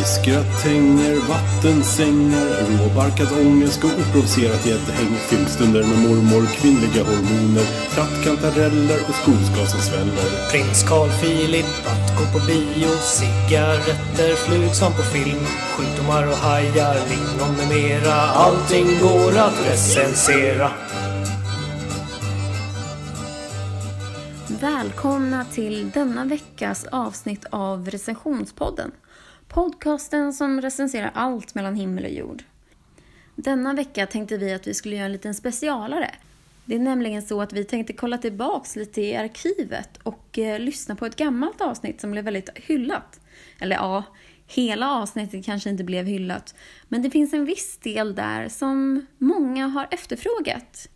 Fiskgratänger, vattensängar, råbarkad ångest och oprovocerat gäddhäng. Filmstunder med mormor, kvinnliga hormoner, trattkantareller och skogsgas som sväller. Prins Carl Philip, att gå på bio, cigaretter, flugsvamp på film, sjukdomar och hajar, lingon med mera. Allting går att recensera. Välkomna till denna veckas avsnitt av Recensionspodden. Podcasten som recenserar allt mellan himmel och jord. Denna vecka tänkte vi att vi skulle göra en liten specialare. Det är nämligen så att vi tänkte kolla tillbaks lite i arkivet och eh, lyssna på ett gammalt avsnitt som blev väldigt hyllat. Eller ja, hela avsnittet kanske inte blev hyllat. Men det finns en viss del där som många har efterfrågat.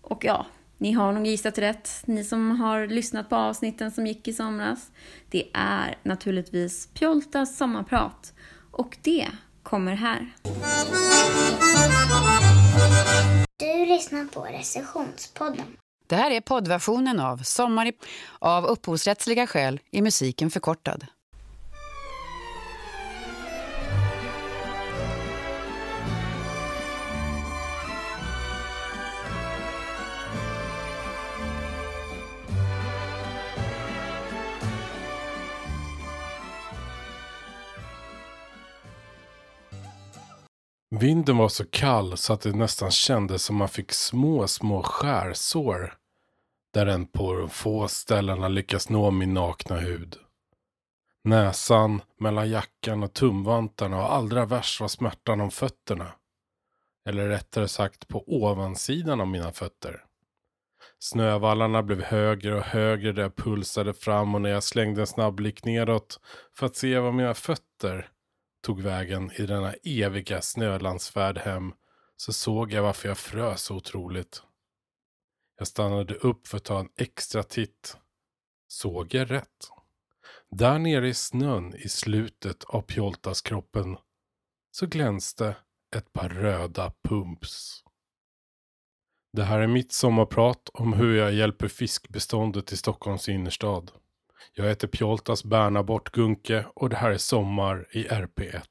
Och ja, ni har nog gissat rätt, ni som har lyssnat på avsnitten som gick i somras. Det är naturligtvis Pjoltas sommarprat och det kommer här. Du lyssnar på recensionspodden. Det här är poddversionen av Sommar i, av upphovsrättsliga skäl i musiken förkortad. Vinden var så kall så att det nästan kändes som man fick små, små skärsår. Där den på de få ställena lyckas nå min nakna hud. Näsan, mellan jackan och tumvantarna och allra värst var smärtan om fötterna. Eller rättare sagt på ovansidan av mina fötter. Snövallarna blev högre och högre där jag pulsade fram och när jag slängde en snabb blick neråt för att se vad mina fötter tog vägen i denna eviga snölandsfärd hem så såg jag varför jag frös så otroligt. Jag stannade upp för att ta en extra titt. Såg jag rätt? Där nere i snön i slutet av Pjoltas kroppen så glänste ett par röda pumps. Det här är mitt sommarprat om hur jag hjälper fiskbeståndet i Stockholms innerstad. Jag heter Pjoltas Bernabort Gunke och det här är Sommar i RP1.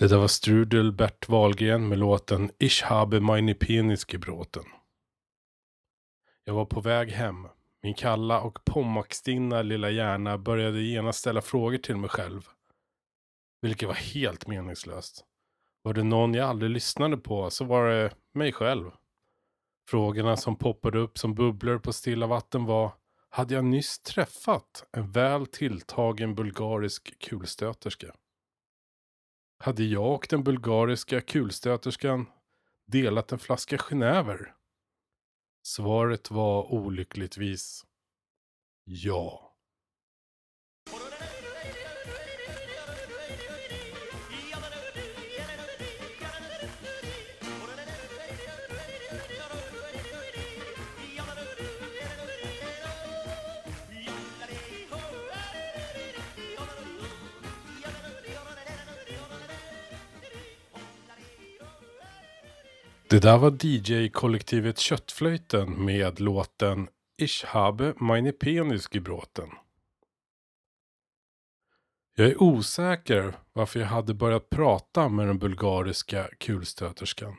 Det där var Strudel Bert Wahlgren med låten Ich habe meine Penis gebroten. Jag var på väg hem. Min kalla och pommackstinna lilla hjärna började genast ställa frågor till mig själv. Vilket var helt meningslöst. Var det någon jag aldrig lyssnade på så var det mig själv. Frågorna som poppade upp som bubblor på stilla vatten var Hade jag nyss träffat en väl tilltagen bulgarisk kulstöterska? Hade jag och den bulgariska kulstöterskan delat en flaska genever? Svaret var olyckligtvis ja. Det där var DJ-kollektivet Köttflöjten med låten Ich habe meine Penis gebroten. Jag är osäker varför jag hade börjat prata med den bulgariska kulstöterskan.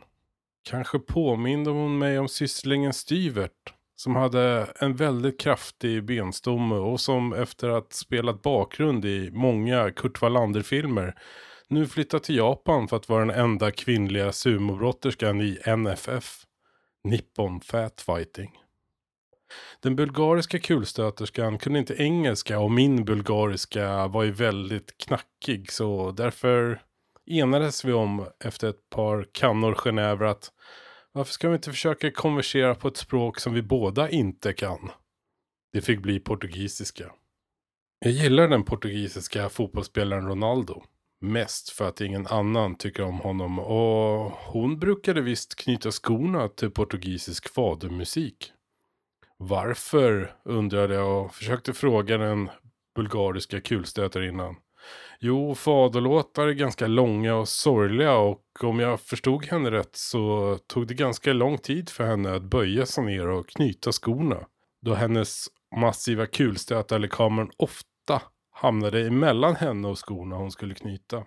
Kanske påminde hon mig om sysslingen Styvert som hade en väldigt kraftig benstomme och som efter att spelat bakgrund i många Kurt Wallander-filmer nu flyttat till Japan för att vara den enda kvinnliga sumobrotterskan i NFF, Nippon Fat Fighting. Den bulgariska kulstöterskan kunde inte engelska och min bulgariska var ju väldigt knackig så därför enades vi om efter ett par kannor genever att varför ska vi inte försöka konversera på ett språk som vi båda inte kan? Det fick bli portugisiska. Jag gillar den portugisiska fotbollsspelaren Ronaldo. Mest för att ingen annan tycker om honom och hon brukade visst knyta skorna till portugisisk fadermusik. Varför undrade jag och försökte fråga den bulgariska kulstötarinnan. Jo, faderlåtar är ganska långa och sorgliga och om jag förstod henne rätt så tog det ganska lång tid för henne att böja sig ner och knyta skorna. Då hennes massiva kulstötar kameran ofta hamnade emellan henne och skorna hon skulle knyta.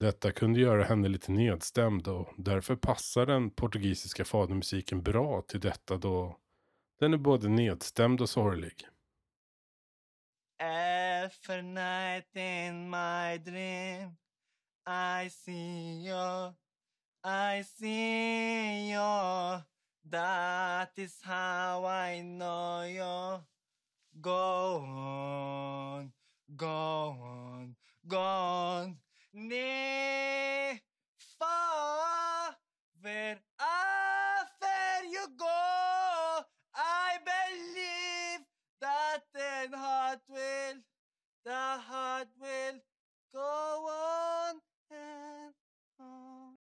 Detta kunde göra henne lite nedstämd och därför passar den portugisiska fadermusiken bra till detta då den är både nedstämd och sorglig. Every night in my dream I see you, I see you That is how I know you Go on, go on, go on Near, far, wherever you go I believe that the heart will, the heart will go on and on.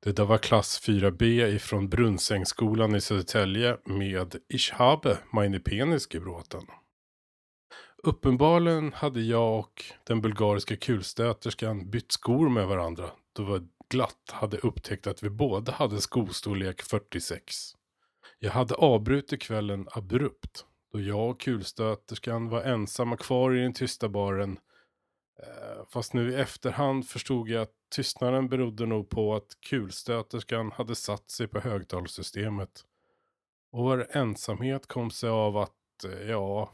Det där var klass 4B ifrån Brunnsängsskolan i Södertälje med Ishhabe, meine penis gebroten. Uppenbarligen hade jag och den bulgariska kulstöterskan bytt skor med varandra då vi glatt hade upptäckt att vi båda hade skostorlek 46. Jag hade avbrutit kvällen abrupt då jag och kulstöterskan var ensamma kvar i den tysta baren. Eh, fast nu i efterhand förstod jag att tystnaden berodde nog på att kulstöterskan hade satt sig på högtalarsystemet. Och vår ensamhet kom sig av att, eh, ja,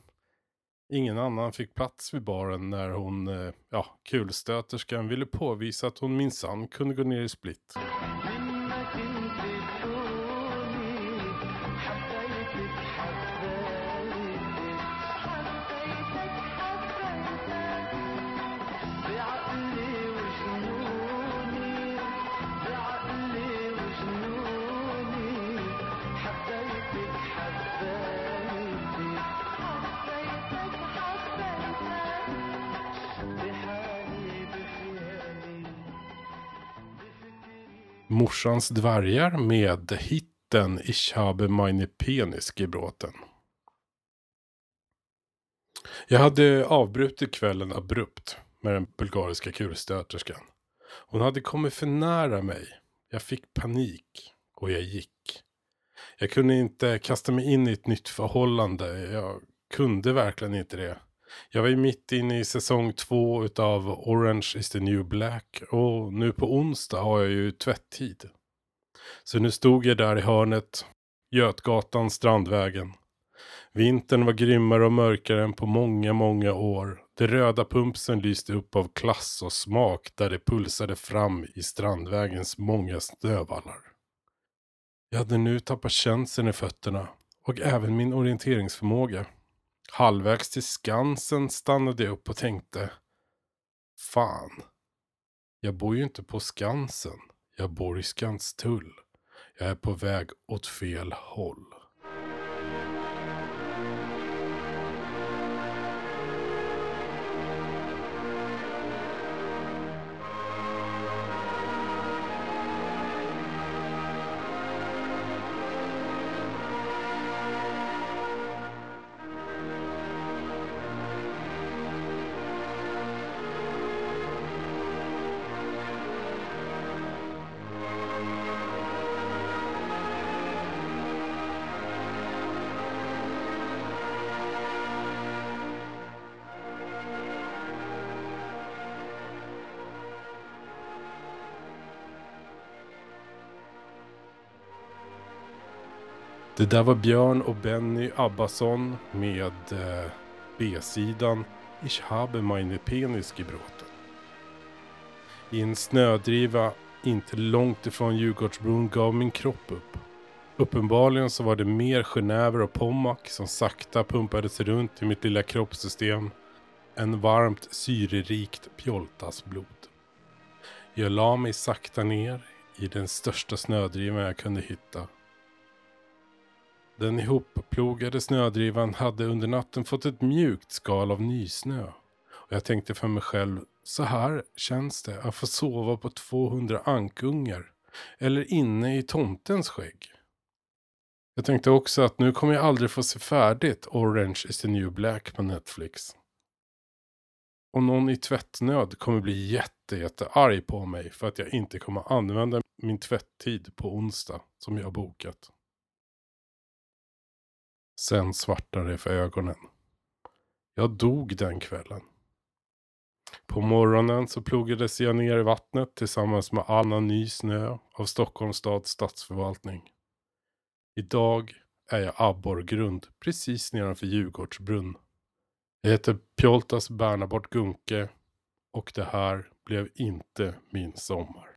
ingen annan fick plats vid baren när hon, eh, ja, kulstöterskan ville påvisa att hon minsann kunde gå ner i split. Morsans dvärgar med hitten Ich habe meine penis gebroten. Jag hade avbrutit kvällen abrupt med den bulgariska kulstöterskan. Hon hade kommit för nära mig. Jag fick panik och jag gick. Jag kunde inte kasta mig in i ett nytt förhållande. Jag kunde verkligen inte det. Jag var ju mitt inne i säsong två utav Orange is the new black och nu på onsdag har jag ju tvätttid. Så nu stod jag där i hörnet, Götgatan, Strandvägen. Vintern var grymmare och mörkare än på många, många år. Det röda pumpsen lyste upp av klass och smak där det pulsade fram i Strandvägens många snövallar. Jag hade nu tappat känseln i fötterna och även min orienteringsförmåga. Halvvägs till Skansen stannade jag upp och tänkte. Fan. Jag bor ju inte på Skansen. Jag bor i Skanstull. Jag är på väg åt fel håll. Det där var Björn och Benny Abbasson med eh, B-sidan Ich habe meine penis gebroten. I en snödriva inte långt ifrån Djurgårdsbron gav min kropp upp. Uppenbarligen så var det mer Genever och Pommac som sakta pumpades runt i mitt lilla kroppssystem än varmt syrerikt pjoltasblod. Jag la mig sakta ner i den största snödrivan jag kunde hitta. Den ihopplogade snödrivan hade under natten fått ett mjukt skal av nysnö. Och jag tänkte för mig själv, så här känns det att få sova på 200 ankungar. Eller inne i tomtens skägg. Jag tänkte också att nu kommer jag aldrig få se färdigt Orange is the new black på Netflix. Och någon i tvättnöd kommer bli jätte, jättearg på mig för att jag inte kommer använda min tvätttid på onsdag som jag har bokat. Sen svartnade det för ögonen. Jag dog den kvällen. På morgonen så plogades jag ner i vattnet tillsammans med annan ny snö av Stockholms stads stadsförvaltning. Idag är jag abborrgrund precis nedanför Djurgårdsbrunn. Jag heter Pjoltas Bernabort Gunke och det här blev inte min sommar.